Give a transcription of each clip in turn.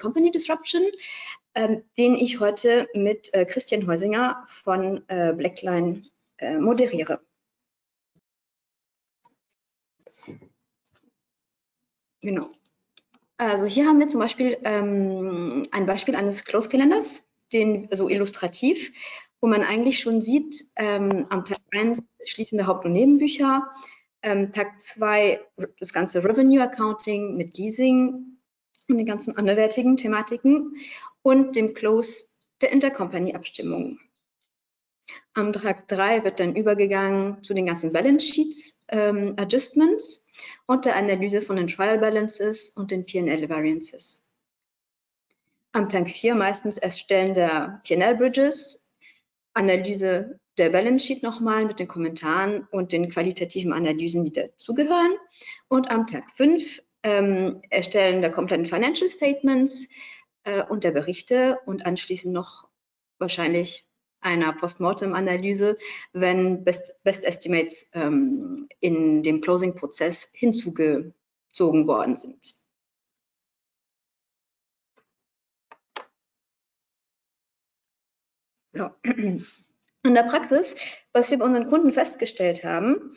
Company Disruption, ähm, den ich heute mit äh, Christian Heusinger von äh, Blackline äh, moderiere. Genau. Also hier haben wir zum Beispiel ähm, ein Beispiel eines Close-Kalenders, den so illustrativ, wo man eigentlich schon sieht, ähm, am Tag 1 schließen wir Haupt- und Nebenbücher, ähm, Tag 2 das ganze Revenue Accounting mit Leasing und den ganzen anderwertigen Thematiken und dem Close der Intercompany-Abstimmung. Am Tag 3 wird dann übergegangen zu den ganzen Balance Sheets, ähm, Adjustments und der Analyse von den Trial Balances und den P&L Variances. Am Tag 4 meistens Erstellen der P&L Bridges, Analyse der Balance Sheet nochmal mit den Kommentaren und den qualitativen Analysen, die dazugehören. Und am Tag 5 ähm, Erstellen der kompletten Financial Statements äh, und der Berichte und anschließend noch wahrscheinlich einer Postmortem-Analyse, wenn Best, Best Estimates ähm, in dem Closing-Prozess hinzugezogen worden sind. So. In der Praxis, was wir bei unseren Kunden festgestellt haben,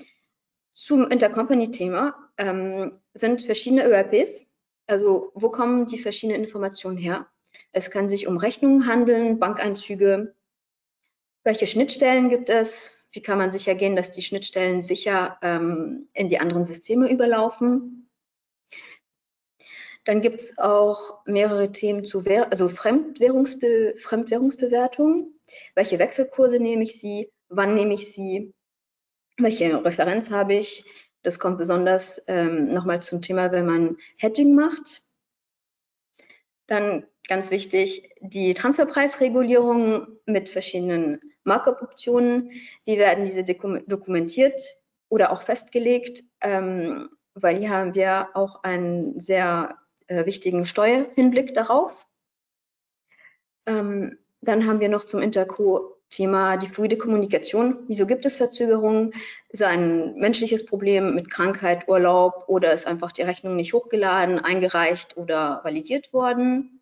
zum Intercompany-Thema ähm, sind verschiedene ÖRPs. Also wo kommen die verschiedenen Informationen her? Es kann sich um Rechnungen handeln, Bankeinzüge. Welche Schnittstellen gibt es? Wie kann man sicher gehen, dass die Schnittstellen sicher ähm, in die anderen Systeme überlaufen? Dann gibt es auch mehrere Themen zu Währ also Fremdwährungsbe Fremdwährungsbewertung. Welche Wechselkurse nehme ich sie? Wann nehme ich sie? Welche Referenz habe ich? Das kommt besonders ähm, nochmal zum Thema, wenn man Hedging macht. Dann ganz wichtig, die Transferpreisregulierung mit verschiedenen Markup-Optionen. Wie werden diese dokumentiert oder auch festgelegt? Ähm, weil hier haben wir auch einen sehr äh, wichtigen Steuerhinblick darauf. Ähm, dann haben wir noch zum Interco-Thema die fluide Kommunikation. Wieso gibt es Verzögerungen? Ist ein menschliches Problem mit Krankheit, Urlaub oder ist einfach die Rechnung nicht hochgeladen, eingereicht oder validiert worden?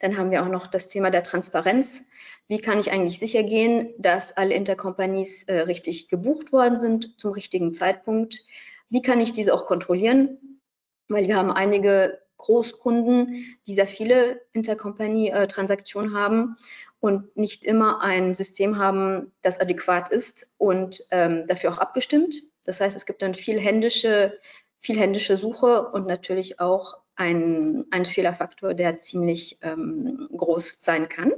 Dann haben wir auch noch das Thema der Transparenz. Wie kann ich eigentlich sicher gehen, dass alle Intercompanies äh, richtig gebucht worden sind zum richtigen Zeitpunkt? Wie kann ich diese auch kontrollieren? Weil wir haben einige Großkunden, die sehr viele Intercompany-Transaktionen haben und nicht immer ein System haben, das adäquat ist und ähm, dafür auch abgestimmt. Das heißt, es gibt dann viel händische, viel händische Suche und natürlich auch ein, ein Fehlerfaktor, der ziemlich ähm, groß sein kann.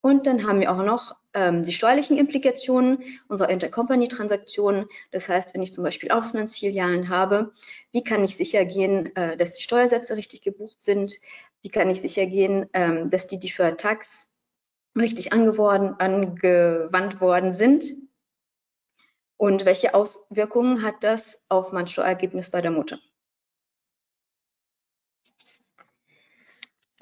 Und dann haben wir auch noch ähm, die steuerlichen Implikationen unserer Intercompany-Transaktionen. Das heißt, wenn ich zum Beispiel Auslandsfilialen habe, wie kann ich sicher gehen, äh, dass die Steuersätze richtig gebucht sind? Wie kann ich sicher gehen, ähm, dass die Deferred Tax richtig angewandt worden sind? Und welche Auswirkungen hat das auf mein Steuerergebnis bei der Mutter?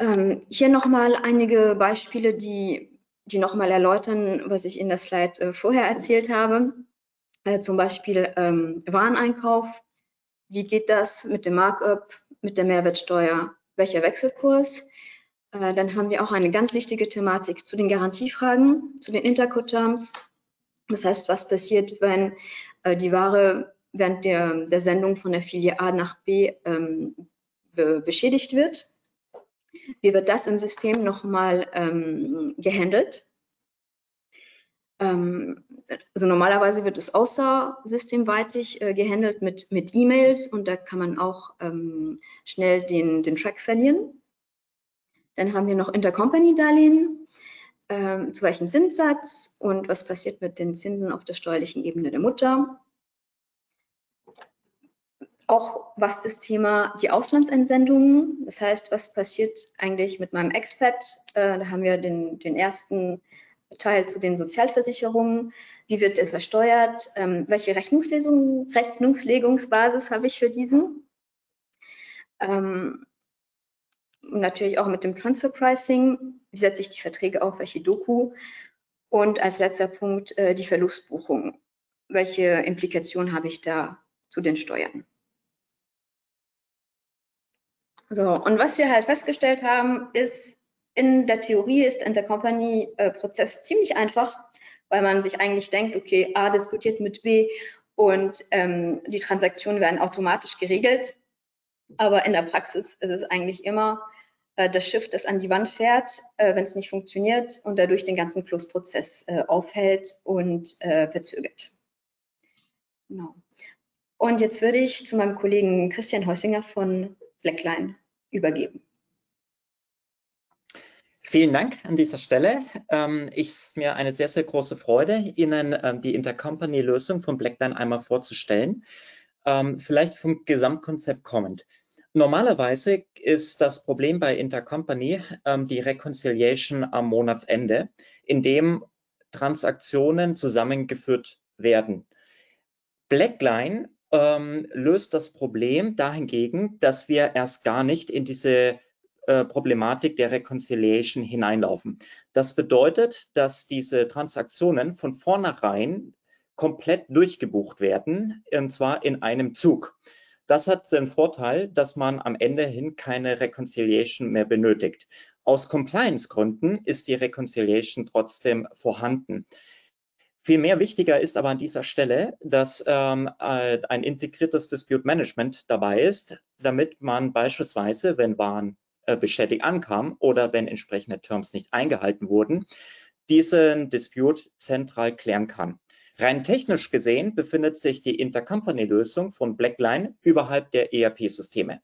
Ähm, hier nochmal einige Beispiele, die die nochmal erläutern, was ich in der Slide äh, vorher erzählt habe. Äh, zum Beispiel ähm, Wareneinkauf. Wie geht das mit dem Markup, mit der Mehrwertsteuer? Welcher Wechselkurs? Äh, dann haben wir auch eine ganz wichtige Thematik zu den Garantiefragen, zu den Intercoterms. Das heißt, was passiert, wenn die Ware während der, der, Sendung von der Filie A nach B ähm, be beschädigt wird? Wie wird das im System nochmal ähm, gehandelt? Ähm, also normalerweise wird es außersystemweitig äh, gehandelt mit, mit E-Mails und da kann man auch ähm, schnell den, den Track verlieren. Dann haben wir noch Intercompany-Darlehen, ähm, zu welchem Zinssatz und was passiert mit den Zinsen auf der steuerlichen Ebene der Mutter auch was das Thema die Auslandsentsendungen, das heißt, was passiert eigentlich mit meinem Expat? Äh, da haben wir den, den, ersten Teil zu den Sozialversicherungen. Wie wird der versteuert? Ähm, welche Rechnungslegungsbasis habe ich für diesen? Ähm, natürlich auch mit dem Transfer Pricing. Wie setze ich die Verträge auf? Welche Doku? Und als letzter Punkt äh, die Verlustbuchung. Welche Implikationen habe ich da zu den Steuern? So, und was wir halt festgestellt haben, ist, in der Theorie ist Intercompany-Prozess ziemlich einfach, weil man sich eigentlich denkt, okay, A diskutiert mit B und ähm, die Transaktionen werden automatisch geregelt. Aber in der Praxis ist es eigentlich immer äh, das Schiff, das an die Wand fährt, äh, wenn es nicht funktioniert und dadurch den ganzen Flussprozess äh, aufhält und äh, verzögert. Genau. Und jetzt würde ich zu meinem Kollegen Christian Heusinger von Blackline übergeben. Vielen Dank an dieser Stelle. Ähm, ist mir eine sehr, sehr große Freude, Ihnen ähm, die Intercompany-Lösung von Blackline einmal vorzustellen. Ähm, vielleicht vom Gesamtkonzept kommend. Normalerweise ist das Problem bei Intercompany ähm, die Reconciliation am Monatsende, in dem Transaktionen zusammengeführt werden. Blackline ähm, löst das Problem dahingegen, dass wir erst gar nicht in diese äh, Problematik der Reconciliation hineinlaufen. Das bedeutet, dass diese Transaktionen von vornherein komplett durchgebucht werden, und zwar in einem Zug. Das hat den Vorteil, dass man am Ende hin keine Reconciliation mehr benötigt. Aus Compliance-Gründen ist die Reconciliation trotzdem vorhanden. Viel mehr wichtiger ist aber an dieser Stelle, dass ähm, äh, ein integriertes Dispute Management dabei ist, damit man beispielsweise, wenn Waren äh, beschädigt ankam oder wenn entsprechende Terms nicht eingehalten wurden, diesen Dispute zentral klären kann. Rein technisch gesehen befindet sich die Intercompany-Lösung von Blackline überhalb der ERP-Systeme.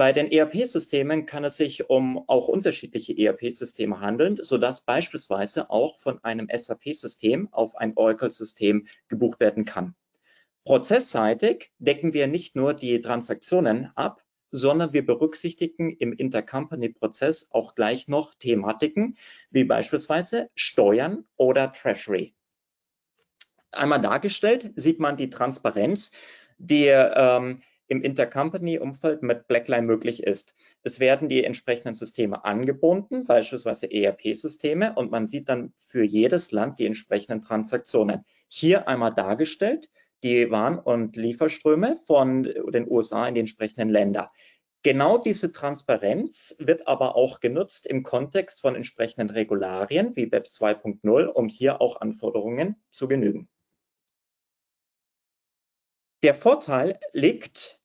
Bei den ERP-Systemen kann es sich um auch unterschiedliche ERP-Systeme handeln, sodass beispielsweise auch von einem SAP-System auf ein Oracle-System gebucht werden kann. Prozessseitig decken wir nicht nur die Transaktionen ab, sondern wir berücksichtigen im Intercompany-Prozess auch gleich noch Thematiken wie beispielsweise Steuern oder Treasury. Einmal dargestellt sieht man die Transparenz, die ähm, im Intercompany-Umfeld mit Blackline möglich ist. Es werden die entsprechenden Systeme angebunden, beispielsweise ERP-Systeme, und man sieht dann für jedes Land die entsprechenden Transaktionen. Hier einmal dargestellt die Waren- und Lieferströme von den USA in die entsprechenden Länder. Genau diese Transparenz wird aber auch genutzt im Kontext von entsprechenden Regularien wie BEPS 2.0, um hier auch Anforderungen zu genügen. Der Vorteil liegt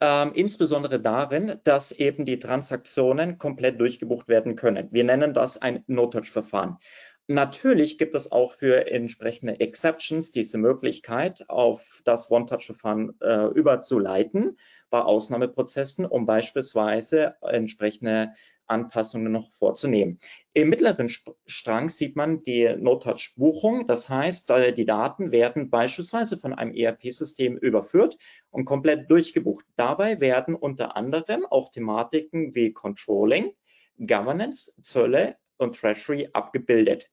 ähm, insbesondere darin, dass eben die Transaktionen komplett durchgebucht werden können. Wir nennen das ein No-Touch-Verfahren. Natürlich gibt es auch für entsprechende Exceptions diese Möglichkeit, auf das One-Touch-Verfahren äh, überzuleiten bei Ausnahmeprozessen, um beispielsweise entsprechende Anpassungen noch vorzunehmen. Im mittleren Strang sieht man die No-Touch-Buchung. Das heißt, die Daten werden beispielsweise von einem ERP-System überführt und komplett durchgebucht. Dabei werden unter anderem auch Thematiken wie Controlling, Governance, Zölle und Treasury abgebildet.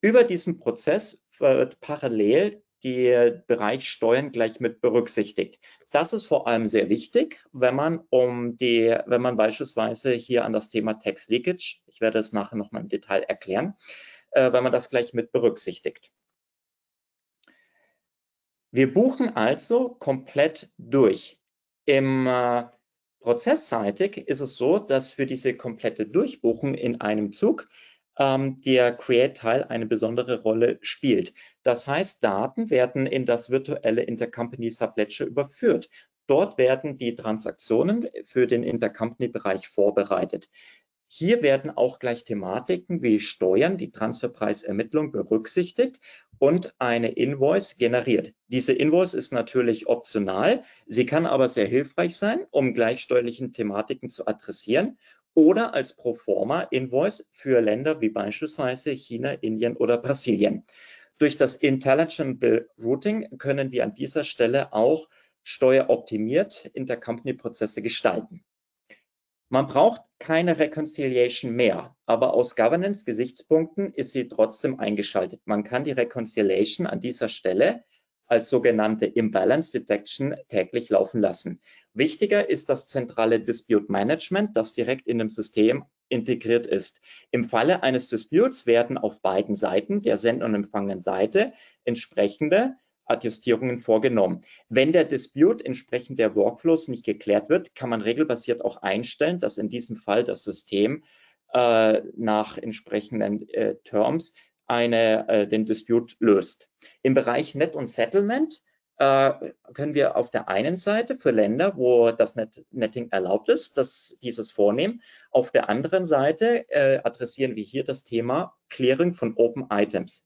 Über diesen Prozess wird parallel der Bereich Steuern gleich mit berücksichtigt. Das ist vor allem sehr wichtig, wenn man um die, wenn man beispielsweise hier an das Thema Tax Leakage, ich werde es nachher noch mal im Detail erklären, äh, wenn man das gleich mit berücksichtigt. Wir buchen also komplett durch. Im äh, Prozessseitig ist es so, dass für diese komplette Durchbuchung in einem Zug ähm, der Create-Teil eine besondere Rolle spielt. Das heißt, Daten werden in das virtuelle Intercompany Subledger überführt. Dort werden die Transaktionen für den Intercompany-Bereich vorbereitet. Hier werden auch gleich Thematiken wie Steuern, die Transferpreisermittlung berücksichtigt und eine Invoice generiert. Diese Invoice ist natürlich optional. Sie kann aber sehr hilfreich sein, um gleichsteuerlichen Thematiken zu adressieren oder als Proforma-Invoice für Länder wie beispielsweise China, Indien oder Brasilien. Durch das Intelligent Routing können wir an dieser Stelle auch steueroptimiert Intercompany-Prozesse gestalten. Man braucht keine Reconciliation mehr, aber aus Governance-Gesichtspunkten ist sie trotzdem eingeschaltet. Man kann die Reconciliation an dieser Stelle als sogenannte Imbalance Detection täglich laufen lassen. Wichtiger ist das zentrale Dispute Management, das direkt in dem System integriert ist. Im Falle eines Disputes werden auf beiden Seiten, der senden und empfangenen Seite, entsprechende Adjustierungen vorgenommen. Wenn der Dispute entsprechend der Workflows nicht geklärt wird, kann man regelbasiert auch einstellen, dass in diesem Fall das System äh, nach entsprechenden äh, Terms eine, äh, den Dispute löst. Im Bereich Net und Settlement äh, können wir auf der einen Seite für Länder, wo das Net Netting erlaubt ist, dass dieses vornehmen. Auf der anderen Seite äh, adressieren wir hier das Thema Clearing von Open Items.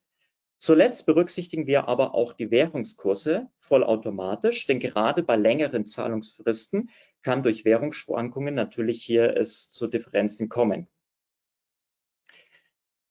Zuletzt berücksichtigen wir aber auch die Währungskurse vollautomatisch, denn gerade bei längeren Zahlungsfristen kann durch Währungsschwankungen natürlich hier es zu Differenzen kommen.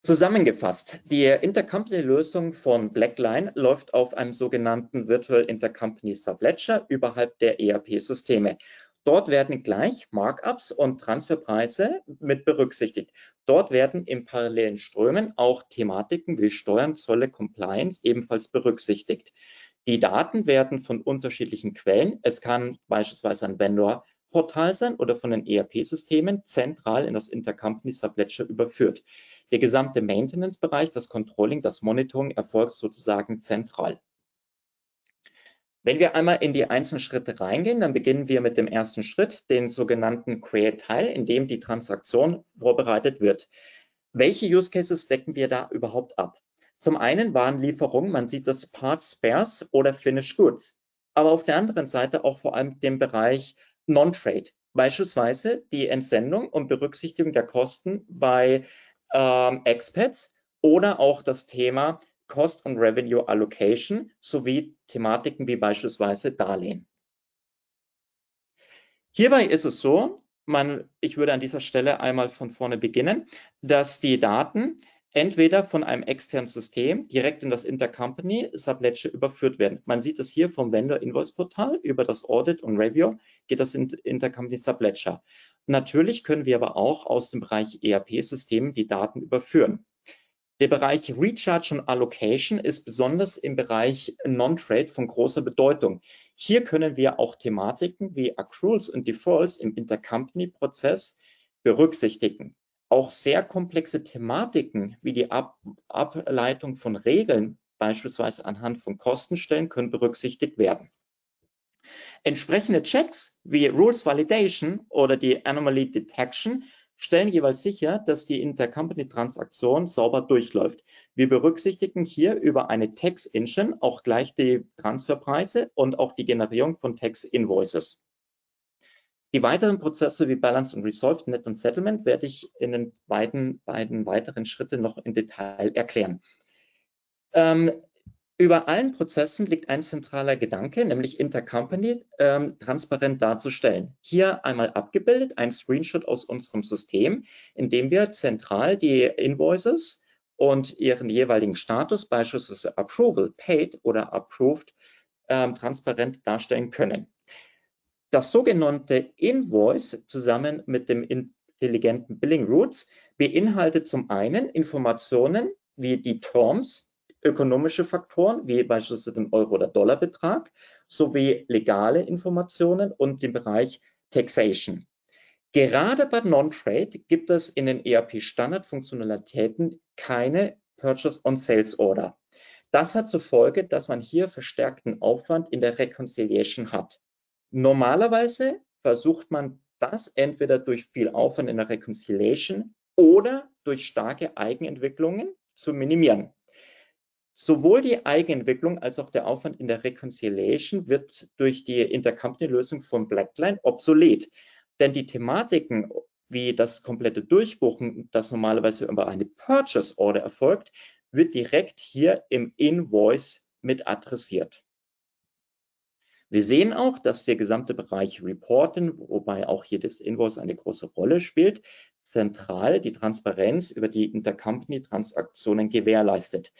Zusammengefasst, die Intercompany-Lösung von Blackline läuft auf einem sogenannten Virtual Intercompany Subledger überhalb der ERP-Systeme. Dort werden gleich Markups und Transferpreise mit berücksichtigt. Dort werden in parallelen Strömen auch Thematiken wie Steuern, Zölle, Compliance ebenfalls berücksichtigt. Die Daten werden von unterschiedlichen Quellen, es kann beispielsweise ein Vendor-Portal sein oder von den ERP-Systemen zentral in das Intercompany Subledger überführt. Der gesamte Maintenance-Bereich, das Controlling, das Monitoring erfolgt sozusagen zentral. Wenn wir einmal in die einzelnen Schritte reingehen, dann beginnen wir mit dem ersten Schritt, den sogenannten Create-Teil, in dem die Transaktion vorbereitet wird. Welche Use Cases decken wir da überhaupt ab? Zum einen Warenlieferungen, man sieht das Parts, Spares oder Finished Goods. Aber auf der anderen Seite auch vor allem den Bereich Non-Trade, beispielsweise die Entsendung und Berücksichtigung der Kosten bei ähm, Expats oder auch das Thema Cost und Revenue Allocation sowie Thematiken wie beispielsweise Darlehen. Hierbei ist es so, man, ich würde an dieser Stelle einmal von vorne beginnen, dass die Daten entweder von einem externen System direkt in das Intercompany Subledger überführt werden. Man sieht es hier vom Vendor Invoice Portal über das Audit und Review geht das in Intercompany Subledger. Natürlich können wir aber auch aus dem Bereich ERP-System die Daten überführen. Der Bereich Recharge und Allocation ist besonders im Bereich Non-Trade von großer Bedeutung. Hier können wir auch Thematiken wie Accruals und Defaults im Intercompany-Prozess berücksichtigen. Auch sehr komplexe Thematiken wie die Ab Ableitung von Regeln, beispielsweise anhand von Kostenstellen, können berücksichtigt werden. Entsprechende Checks wie Rules Validation oder die Anomaly Detection stellen jeweils sicher, dass die Intercompany-Transaktion sauber durchläuft. Wir berücksichtigen hier über eine Tax Engine auch gleich die Transferpreise und auch die Generierung von Tax Invoices. Die weiteren Prozesse wie Balance und Resolved, Net und Settlement werde ich in den beiden, beiden weiteren Schritten noch im Detail erklären. Ähm, über allen Prozessen liegt ein zentraler Gedanke, nämlich Intercompany ähm, transparent darzustellen. Hier einmal abgebildet ein Screenshot aus unserem System, in dem wir zentral die Invoices und ihren jeweiligen Status, beispielsweise Approval, Paid oder Approved, ähm, transparent darstellen können. Das sogenannte Invoice zusammen mit dem intelligenten Billing Routes beinhaltet zum einen Informationen wie die Terms, ökonomische Faktoren wie beispielsweise den Euro- oder Dollarbetrag sowie legale Informationen und den Bereich Taxation. Gerade bei Non-Trade gibt es in den ERP-Standardfunktionalitäten keine Purchase on Sales Order. Das hat zur Folge, dass man hier verstärkten Aufwand in der Reconciliation hat. Normalerweise versucht man das entweder durch viel Aufwand in der Reconciliation oder durch starke Eigenentwicklungen zu minimieren. Sowohl die Eigenentwicklung als auch der Aufwand in der Reconciliation wird durch die Intercompany-Lösung von Blackline obsolet. Denn die Thematiken wie das komplette Durchbuchen, das normalerweise über eine Purchase Order erfolgt, wird direkt hier im Invoice mit adressiert. Wir sehen auch, dass der gesamte Bereich Reporten, wobei auch hier das Invoice eine große Rolle spielt, zentral die Transparenz über die Intercompany-Transaktionen gewährleistet.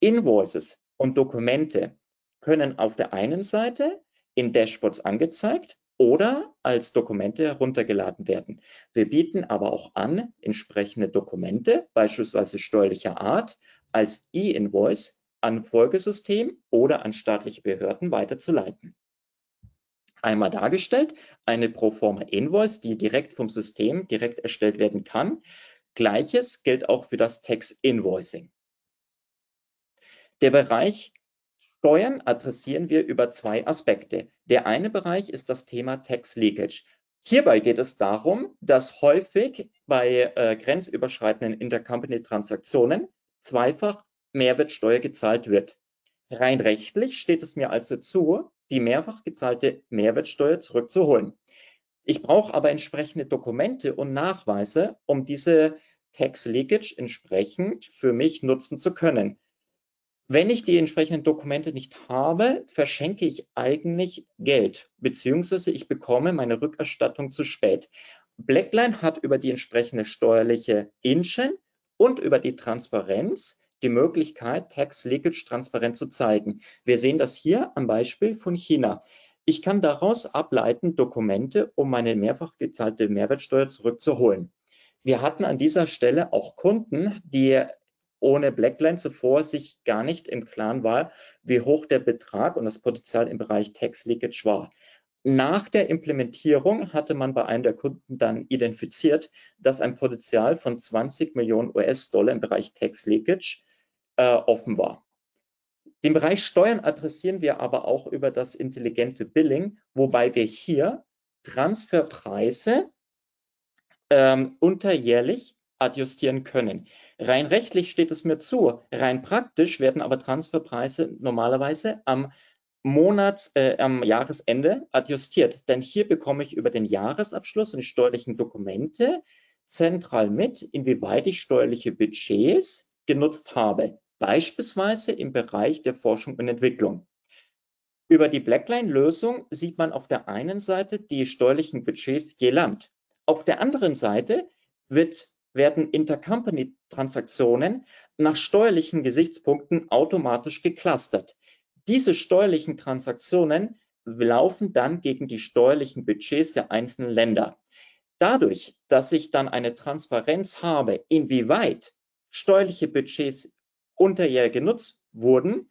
Invoices und Dokumente können auf der einen Seite in Dashboards angezeigt oder als Dokumente heruntergeladen werden. Wir bieten aber auch an, entsprechende Dokumente, beispielsweise steuerlicher Art, als E-Invoice an Folgesystem oder an staatliche Behörden weiterzuleiten einmal dargestellt, eine Proforma Invoice, die direkt vom System direkt erstellt werden kann. Gleiches gilt auch für das Text Invoicing. Der Bereich Steuern adressieren wir über zwei Aspekte. Der eine Bereich ist das Thema Tax Leakage. Hierbei geht es darum, dass häufig bei äh, grenzüberschreitenden Intercompany-Transaktionen zweifach Mehrwertsteuer gezahlt wird. Rein rechtlich steht es mir also zu, die mehrfach gezahlte Mehrwertsteuer zurückzuholen. Ich brauche aber entsprechende Dokumente und Nachweise, um diese Tax Leakage entsprechend für mich nutzen zu können. Wenn ich die entsprechenden Dokumente nicht habe, verschenke ich eigentlich Geld, beziehungsweise ich bekomme meine Rückerstattung zu spät. Blackline hat über die entsprechende steuerliche Inchen und über die Transparenz die Möglichkeit, Tax Leakage transparent zu zeigen. Wir sehen das hier am Beispiel von China. Ich kann daraus ableiten Dokumente, um meine mehrfach gezahlte Mehrwertsteuer zurückzuholen. Wir hatten an dieser Stelle auch Kunden, die ohne Blackline zuvor sich gar nicht im Klaren war, wie hoch der Betrag und das Potenzial im Bereich Tax Leakage war. Nach der Implementierung hatte man bei einem der Kunden dann identifiziert, dass ein Potenzial von 20 Millionen US-Dollar im Bereich Tax Leakage äh, offen war. Den Bereich Steuern adressieren wir aber auch über das intelligente Billing, wobei wir hier Transferpreise ähm, unterjährlich adjustieren können. Rein rechtlich steht es mir zu. Rein praktisch werden aber Transferpreise normalerweise am Monats, äh, am Jahresende adjustiert. Denn hier bekomme ich über den Jahresabschluss und die steuerlichen Dokumente zentral mit, inwieweit ich steuerliche Budgets genutzt habe beispielsweise im Bereich der Forschung und Entwicklung. Über die Blackline-Lösung sieht man auf der einen Seite die steuerlichen Budgets gelernt. Auf der anderen Seite wird, werden Intercompany-Transaktionen nach steuerlichen Gesichtspunkten automatisch geclustert. Diese steuerlichen Transaktionen laufen dann gegen die steuerlichen Budgets der einzelnen Länder. Dadurch, dass ich dann eine Transparenz habe, inwieweit steuerliche Budgets unterjährig genutzt wurden,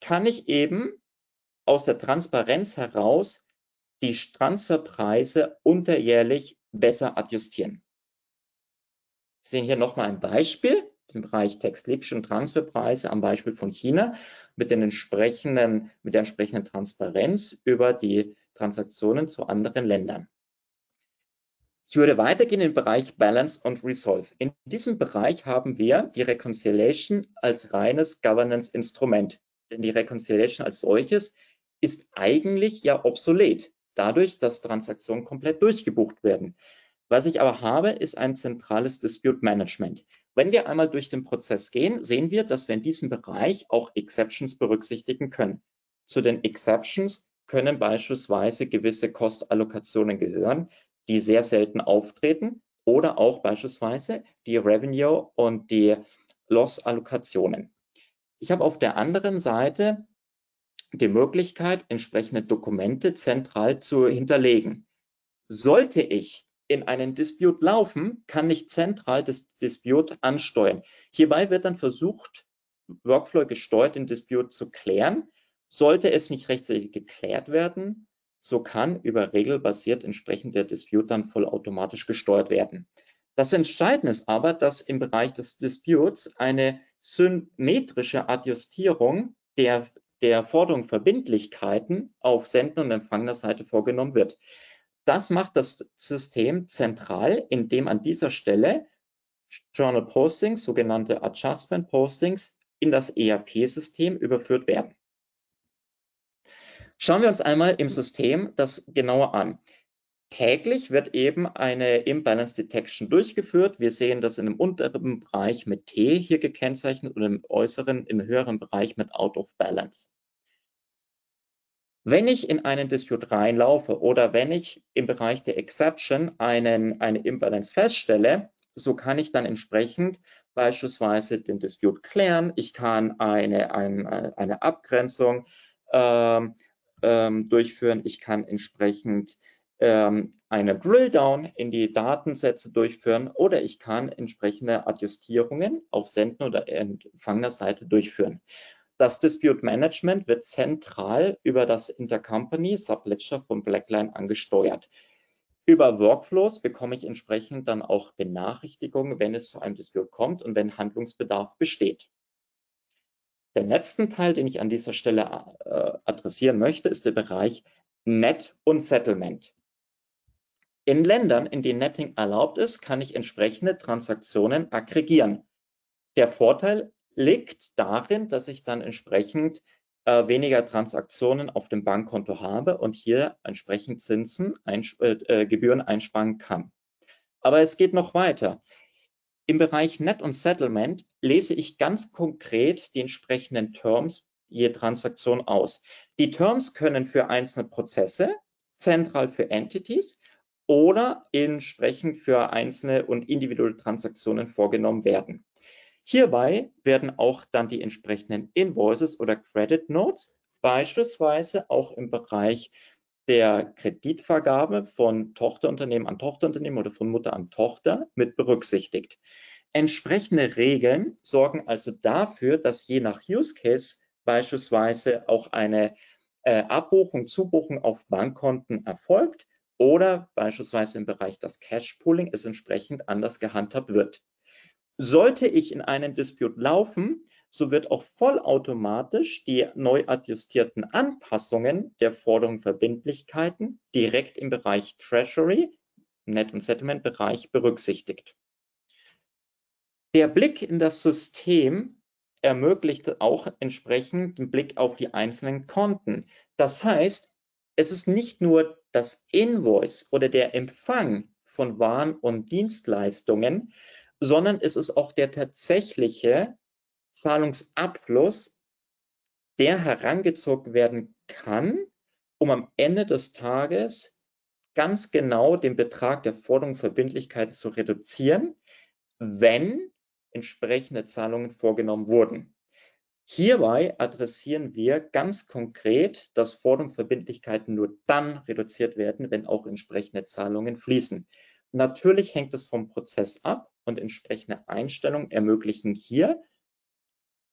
kann ich eben aus der Transparenz heraus die Transferpreise unterjährlich besser adjustieren. Wir sehen hier nochmal ein Beispiel, im Bereich Textleakage und Transferpreise am Beispiel von China mit, den entsprechenden, mit der entsprechenden Transparenz über die Transaktionen zu anderen Ländern. Ich würde weitergehen im Bereich Balance und Resolve. In diesem Bereich haben wir die Reconciliation als reines Governance-Instrument. Denn die Reconciliation als solches ist eigentlich ja obsolet, dadurch, dass Transaktionen komplett durchgebucht werden. Was ich aber habe, ist ein zentrales Dispute Management. Wenn wir einmal durch den Prozess gehen, sehen wir, dass wir in diesem Bereich auch Exceptions berücksichtigen können. Zu den Exceptions können beispielsweise gewisse Kostallokationen gehören, die sehr selten auftreten oder auch beispielsweise die Revenue und die Loss-Allokationen. Ich habe auf der anderen Seite die Möglichkeit, entsprechende Dokumente zentral zu hinterlegen. Sollte ich in einen Dispute laufen, kann ich zentral das Dispute ansteuern. Hierbei wird dann versucht, Workflow gesteuert den Dispute zu klären. Sollte es nicht rechtzeitig geklärt werden, so kann über regelbasiert entsprechend der Dispute dann vollautomatisch gesteuert werden. Das Entscheidende ist aber, dass im Bereich des Disputes eine symmetrische Adjustierung der, der Forderung Verbindlichkeiten auf Senden- und Empfängerseite vorgenommen wird. Das macht das System zentral, indem an dieser Stelle Journal Postings, sogenannte Adjustment Postings, in das ERP-System überführt werden. Schauen wir uns einmal im System das genauer an. Täglich wird eben eine Imbalance Detection durchgeführt. Wir sehen das in dem unteren Bereich mit T hier gekennzeichnet und im äußeren, im höheren Bereich mit Out of Balance. Wenn ich in einen Dispute reinlaufe oder wenn ich im Bereich der Exception einen, eine Imbalance feststelle, so kann ich dann entsprechend beispielsweise den Dispute klären. Ich kann eine, eine, eine Abgrenzung ähm, ähm, durchführen. Ich kann entsprechend ähm, eine Drill-Down in die Datensätze durchführen oder ich kann entsprechende Adjustierungen auf Senden- oder Empfängerseite durchführen. Das Dispute Management wird zentral über das Intercompany Subledger von Blackline angesteuert. Über Workflows bekomme ich entsprechend dann auch Benachrichtigungen, wenn es zu einem Dispute kommt und wenn Handlungsbedarf besteht. Den letzten Teil, den ich an dieser Stelle äh, adressieren möchte, ist der Bereich Net und Settlement. In Ländern, in denen Netting erlaubt ist, kann ich entsprechende Transaktionen aggregieren. Der Vorteil liegt darin, dass ich dann entsprechend äh, weniger Transaktionen auf dem Bankkonto habe und hier entsprechend Zinsen, einsp äh, Gebühren einsparen kann. Aber es geht noch weiter. Im Bereich Net und Settlement lese ich ganz konkret die entsprechenden Terms je Transaktion aus. Die Terms können für einzelne Prozesse, zentral für Entities oder entsprechend für einzelne und individuelle Transaktionen vorgenommen werden. Hierbei werden auch dann die entsprechenden Invoices oder Credit Notes beispielsweise auch im Bereich der Kreditvergabe von Tochterunternehmen an Tochterunternehmen oder von Mutter an Tochter mit berücksichtigt. Entsprechende Regeln sorgen also dafür, dass je nach Use Case beispielsweise auch eine äh, Abbuchung, Zubuchung auf Bankkonten erfolgt oder beispielsweise im Bereich des Cash Pooling es entsprechend anders gehandhabt wird. Sollte ich in einen Dispute laufen, so wird auch vollautomatisch die neu adjustierten Anpassungen der Forderungen Verbindlichkeiten direkt im Bereich Treasury, Net- und Settlement-Bereich berücksichtigt. Der Blick in das System ermöglicht auch entsprechend den Blick auf die einzelnen Konten. Das heißt, es ist nicht nur das Invoice oder der Empfang von Waren und Dienstleistungen, sondern es ist auch der tatsächliche Zahlungsabfluss, der herangezogen werden kann, um am Ende des Tages ganz genau den Betrag der Forderung Verbindlichkeit zu reduzieren, wenn entsprechende Zahlungen vorgenommen wurden. Hierbei adressieren wir ganz konkret, dass Forderung Verbindlichkeiten nur dann reduziert werden, wenn auch entsprechende Zahlungen fließen. Natürlich hängt es vom Prozess ab und entsprechende Einstellungen ermöglichen hier,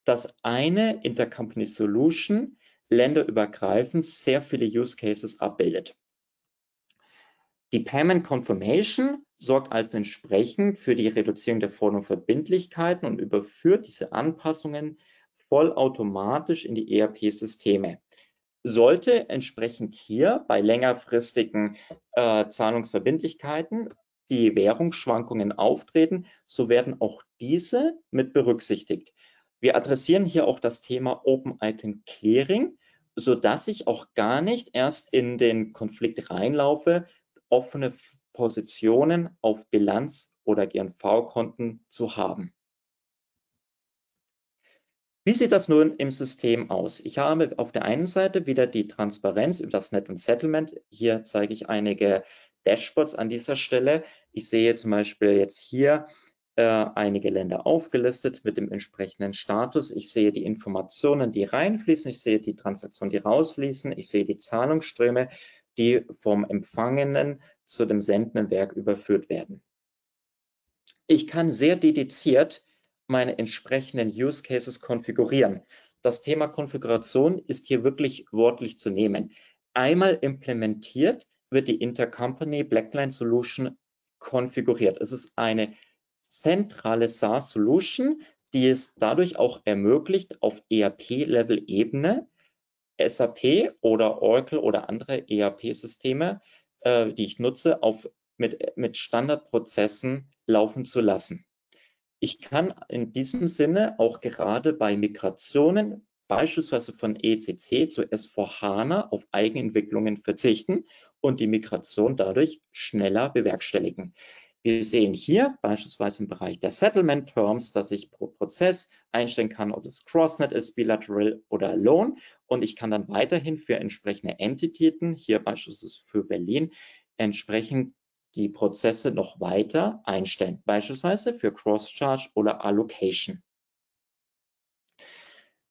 dass eine Intercompany Solution länderübergreifend sehr viele Use Cases abbildet. Die Payment Confirmation sorgt also entsprechend für die Reduzierung der Forderungsverbindlichkeiten und überführt diese Anpassungen vollautomatisch in die ERP-Systeme. Sollte entsprechend hier bei längerfristigen äh, Zahlungsverbindlichkeiten die Währungsschwankungen auftreten, so werden auch diese mit berücksichtigt. Wir adressieren hier auch das Thema Open Item Clearing, so dass ich auch gar nicht erst in den Konflikt reinlaufe, offene Positionen auf Bilanz- oder GNV-Konten zu haben. Wie sieht das nun im System aus? Ich habe auf der einen Seite wieder die Transparenz über das Net und Settlement. Hier zeige ich einige Dashboards an dieser Stelle. Ich sehe zum Beispiel jetzt hier einige Länder aufgelistet mit dem entsprechenden Status. Ich sehe die Informationen, die reinfließen. Ich sehe die Transaktionen, die rausfließen. Ich sehe die Zahlungsströme, die vom empfangenen zu dem sendenden Werk überführt werden. Ich kann sehr dediziert meine entsprechenden Use Cases konfigurieren. Das Thema Konfiguration ist hier wirklich wortlich zu nehmen. Einmal implementiert wird die Intercompany Blackline Solution konfiguriert. Es ist eine zentrale SaaS-Solution, die es dadurch auch ermöglicht, auf ERP-Level-Ebene SAP oder Oracle oder andere ERP-Systeme, äh, die ich nutze, auf, mit, mit Standardprozessen laufen zu lassen. Ich kann in diesem Sinne auch gerade bei Migrationen beispielsweise von ECC zu S4HANA auf Eigenentwicklungen verzichten und die Migration dadurch schneller bewerkstelligen. Wir sehen hier beispielsweise im Bereich der Settlement Terms, dass ich pro Prozess einstellen kann, ob es Crossnet ist, Bilateral oder Loan. Und ich kann dann weiterhin für entsprechende Entitäten, hier beispielsweise für Berlin, entsprechend die Prozesse noch weiter einstellen, beispielsweise für Cross-Charge oder Allocation.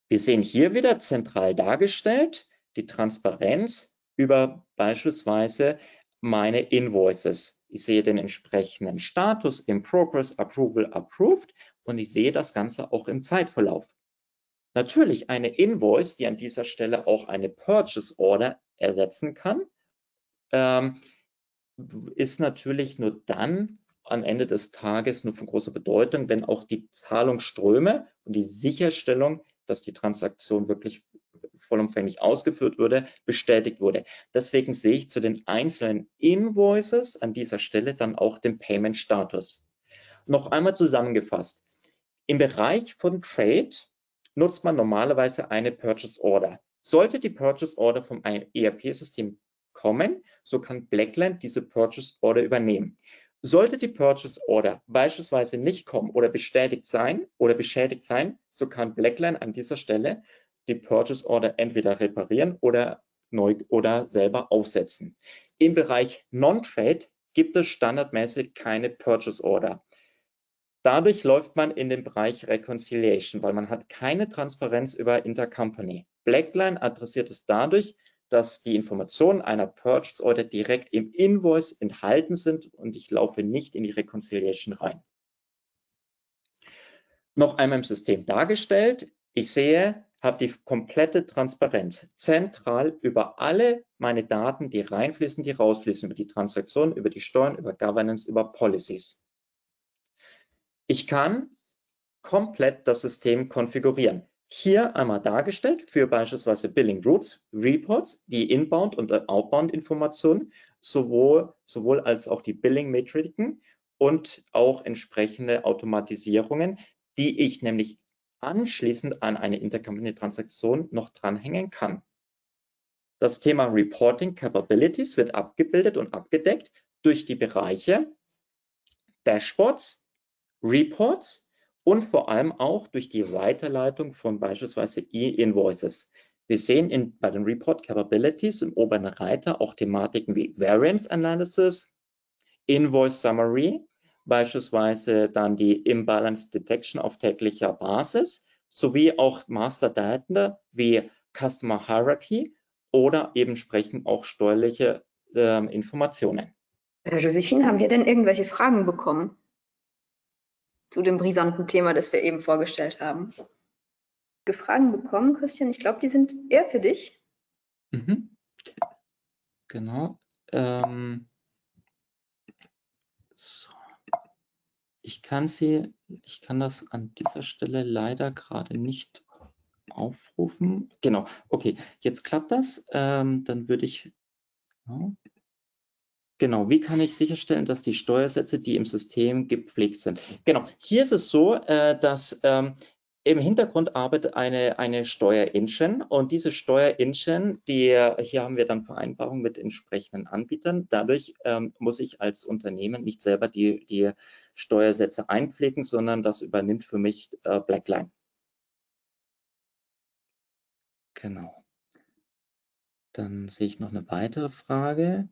Wir sehen hier wieder zentral dargestellt die Transparenz über beispielsweise meine Invoices. Ich sehe den entsprechenden Status in Progress, Approval, Approved und ich sehe das Ganze auch im Zeitverlauf. Natürlich eine Invoice, die an dieser Stelle auch eine Purchase Order ersetzen kann, ähm, ist natürlich nur dann am Ende des Tages nur von großer Bedeutung, wenn auch die Zahlungsströme und die Sicherstellung dass die Transaktion wirklich vollumfänglich ausgeführt wurde, bestätigt wurde. Deswegen sehe ich zu den einzelnen Invoices an dieser Stelle dann auch den Payment-Status. Noch einmal zusammengefasst. Im Bereich von Trade nutzt man normalerweise eine Purchase Order. Sollte die Purchase Order vom ERP-System kommen, so kann Blackline diese Purchase Order übernehmen. Sollte die Purchase Order beispielsweise nicht kommen oder bestätigt sein oder beschädigt sein, so kann Blackline an dieser Stelle die Purchase Order entweder reparieren oder neu oder selber aufsetzen. Im Bereich Non-Trade gibt es standardmäßig keine Purchase Order. Dadurch läuft man in den Bereich Reconciliation, weil man hat keine Transparenz über Intercompany. Blackline adressiert es dadurch, dass die Informationen einer Purchase Order direkt im Invoice enthalten sind und ich laufe nicht in die Reconciliation rein. Noch einmal im System dargestellt. Ich sehe, habe die komplette Transparenz zentral über alle meine Daten, die reinfließen, die rausfließen, über die Transaktionen, über die Steuern, über Governance, über Policies. Ich kann komplett das System konfigurieren. Hier einmal dargestellt für beispielsweise Billing Routes, Reports, die Inbound- und Outbound-Informationen, sowohl, sowohl als auch die Billing-Metriken und auch entsprechende Automatisierungen, die ich nämlich anschließend an eine Intercompany-Transaktion noch dranhängen kann. Das Thema Reporting Capabilities wird abgebildet und abgedeckt durch die Bereiche Dashboards, Reports und vor allem auch durch die Weiterleitung von beispielsweise E-Invoices. Wir sehen in, bei den Report Capabilities im oberen Reiter auch Thematiken wie Variance Analysis, Invoice Summary, beispielsweise dann die Imbalance Detection auf täglicher Basis, sowie auch Master Daten wie Customer Hierarchy oder eben entsprechend auch steuerliche äh, Informationen. Herr Josephine, haben wir denn irgendwelche Fragen bekommen zu dem brisanten Thema, das wir eben vorgestellt haben? Fragen bekommen, Christian? Ich glaube, die sind eher für dich. Mhm. Genau. Ähm, Ich kann sie, ich kann das an dieser Stelle leider gerade nicht aufrufen. Genau, okay, jetzt klappt das. Ähm, dann würde ich, genau. genau, wie kann ich sicherstellen, dass die Steuersätze, die im System gepflegt sind? Genau, hier ist es so, äh, dass ähm, im Hintergrund arbeitet eine, eine Steuer-Engine und diese Steuer-Engine, die, hier haben wir dann Vereinbarungen mit entsprechenden Anbietern. Dadurch ähm, muss ich als Unternehmen nicht selber die, die Steuersätze einpflegen, sondern das übernimmt für mich äh, Blackline. Genau. Dann sehe ich noch eine weitere Frage.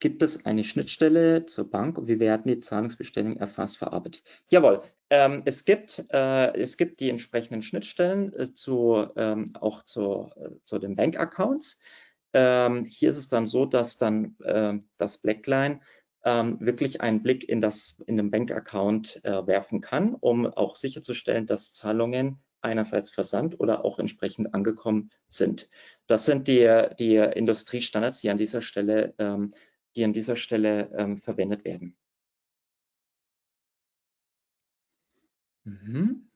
Gibt es eine Schnittstelle zur Bank und wie werden die Zahlungsbestellungen erfasst, verarbeitet? Jawohl, ähm, es, gibt, äh, es gibt die entsprechenden Schnittstellen äh, zu, ähm, auch zu, äh, zu den Bankaccounts. Ähm, hier ist es dann so, dass dann äh, das Blackline ähm, wirklich einen Blick in, das, in den Bankaccount äh, werfen kann, um auch sicherzustellen, dass Zahlungen einerseits versandt oder auch entsprechend angekommen sind. Das sind die, die Industriestandards, die an dieser Stelle ähm, die an dieser Stelle ähm, verwendet werden. Mhm.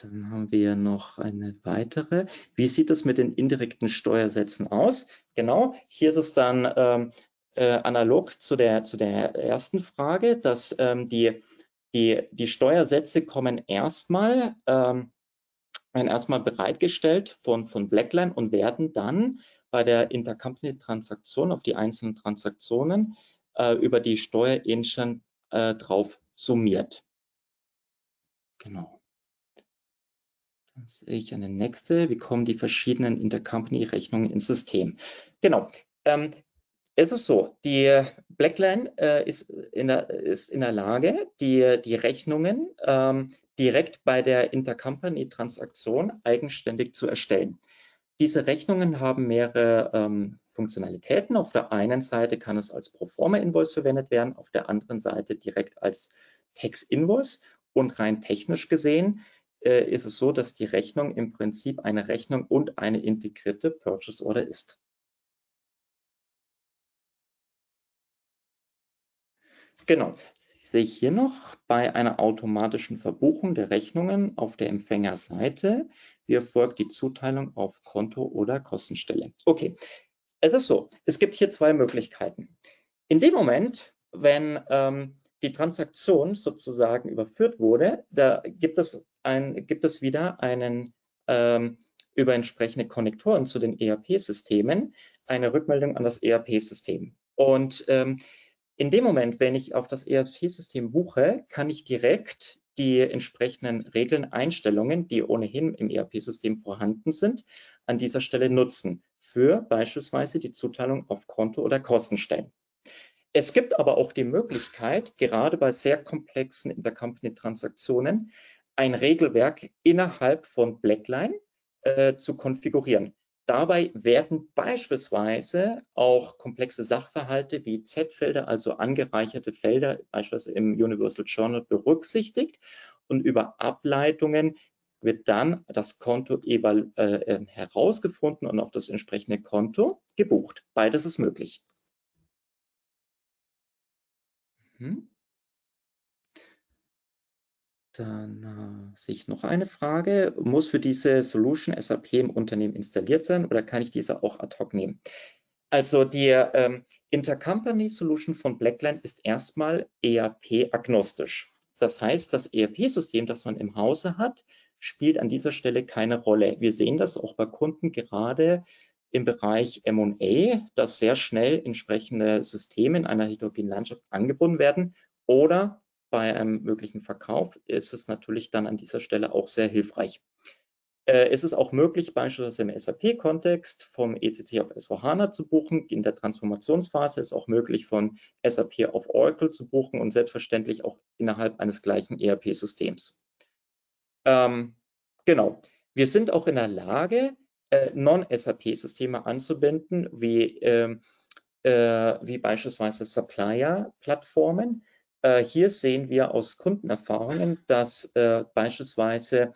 Dann haben wir noch eine weitere. Wie sieht es mit den indirekten Steuersätzen aus? Genau, hier ist es dann ähm, äh, analog zu der, zu der ersten Frage, dass ähm, die, die, die Steuersätze kommen erstmal, ähm, erstmal bereitgestellt von, von Blackline und werden dann bei der Intercompany-Transaktion auf die einzelnen Transaktionen äh, über die Steuerengine äh, drauf summiert. Genau. Dann sehe ich eine nächste. Wie kommen die verschiedenen Intercompany-Rechnungen ins System? Genau. Ähm, es ist so, die Blackline äh, ist, in der, ist, in der, Lage, die, die Rechnungen ähm, direkt bei der Intercompany-Transaktion eigenständig zu erstellen. Diese Rechnungen haben mehrere ähm, Funktionalitäten. Auf der einen Seite kann es als Proforma-Invoice verwendet werden, auf der anderen Seite direkt als Text-Invoice. Und rein technisch gesehen äh, ist es so, dass die Rechnung im Prinzip eine Rechnung und eine integrierte Purchase Order ist. Genau. sehe ich hier noch bei einer automatischen Verbuchung der Rechnungen auf der Empfängerseite, wie erfolgt die Zuteilung auf Konto oder Kostenstelle. Okay, es ist so, es gibt hier zwei Möglichkeiten. In dem Moment, wenn ähm, die Transaktion sozusagen überführt wurde, da gibt es, ein, gibt es wieder einen ähm, über entsprechende Konnektoren zu den ERP-Systemen eine Rückmeldung an das ERP-System. Und ähm, in dem Moment, wenn ich auf das ERP-System buche, kann ich direkt die entsprechenden Regeln, Einstellungen, die ohnehin im ERP-System vorhanden sind, an dieser Stelle nutzen für beispielsweise die Zuteilung auf Konto- oder Kostenstellen. Es gibt aber auch die Möglichkeit, gerade bei sehr komplexen Intercompany-Transaktionen, ein Regelwerk innerhalb von Blackline äh, zu konfigurieren. Dabei werden beispielsweise auch komplexe Sachverhalte wie Z-Felder, also angereicherte Felder, beispielsweise im Universal Journal berücksichtigt und über Ableitungen wird dann das Konto äh, ähm, herausgefunden und auf das entsprechende Konto gebucht. Beides ist möglich. Hm. Dann äh, sehe ich noch eine Frage. Muss für diese Solution SAP im Unternehmen installiert sein oder kann ich diese auch ad hoc nehmen? Also die ähm, Intercompany Solution von Blackline ist erstmal ERP-agnostisch. Das heißt, das ERP-System, das man im Hause hat, spielt an dieser Stelle keine Rolle. Wir sehen das auch bei Kunden gerade im Bereich M&A, dass sehr schnell entsprechende Systeme in einer heterogenen Landschaft angebunden werden oder bei einem möglichen Verkauf ist es natürlich dann an dieser Stelle auch sehr hilfreich. Äh, es ist auch möglich, beispielsweise im SAP-Kontext vom ECC auf S4HANA zu buchen. In der Transformationsphase ist auch möglich, von SAP auf Oracle zu buchen und selbstverständlich auch innerhalb eines gleichen ERP-Systems. Ähm, genau. Wir sind auch in der Lage, äh, Non-SAP-Systeme anzubinden, wie, ähm, äh, wie beispielsweise Supplier-Plattformen. Äh, hier sehen wir aus Kundenerfahrungen, dass äh, beispielsweise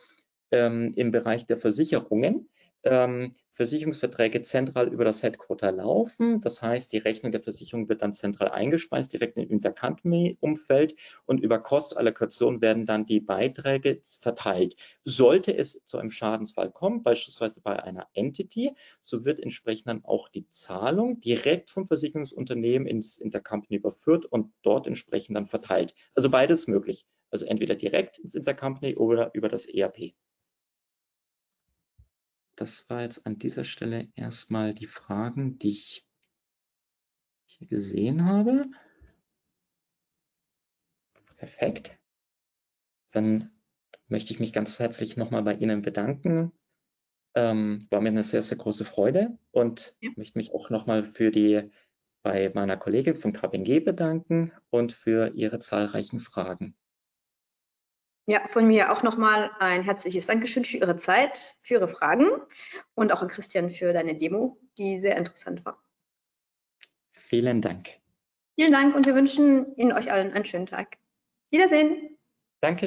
ähm, im Bereich der Versicherungen ähm, Versicherungsverträge zentral über das Headquarter laufen. Das heißt, die Rechnung der Versicherung wird dann zentral eingespeist, direkt im Intercompany-Umfeld und über Kostallokation werden dann die Beiträge verteilt. Sollte es zu einem Schadensfall kommen, beispielsweise bei einer Entity, so wird entsprechend dann auch die Zahlung direkt vom Versicherungsunternehmen ins Intercompany überführt und dort entsprechend dann verteilt. Also beides möglich. Also entweder direkt ins Intercompany oder über das ERP das war jetzt an dieser Stelle erstmal die Fragen, die ich hier gesehen habe. Perfekt. Dann möchte ich mich ganz herzlich nochmal bei Ihnen bedanken. Ähm, war mir eine sehr, sehr große Freude und ja. möchte mich auch nochmal für die bei meiner Kollegin von KPMG bedanken und für Ihre zahlreichen Fragen. Ja, von mir auch nochmal ein herzliches Dankeschön für Ihre Zeit, für Ihre Fragen und auch an Christian für deine Demo, die sehr interessant war. Vielen Dank. Vielen Dank und wir wünschen Ihnen euch allen einen schönen Tag. Wiedersehen. Danke.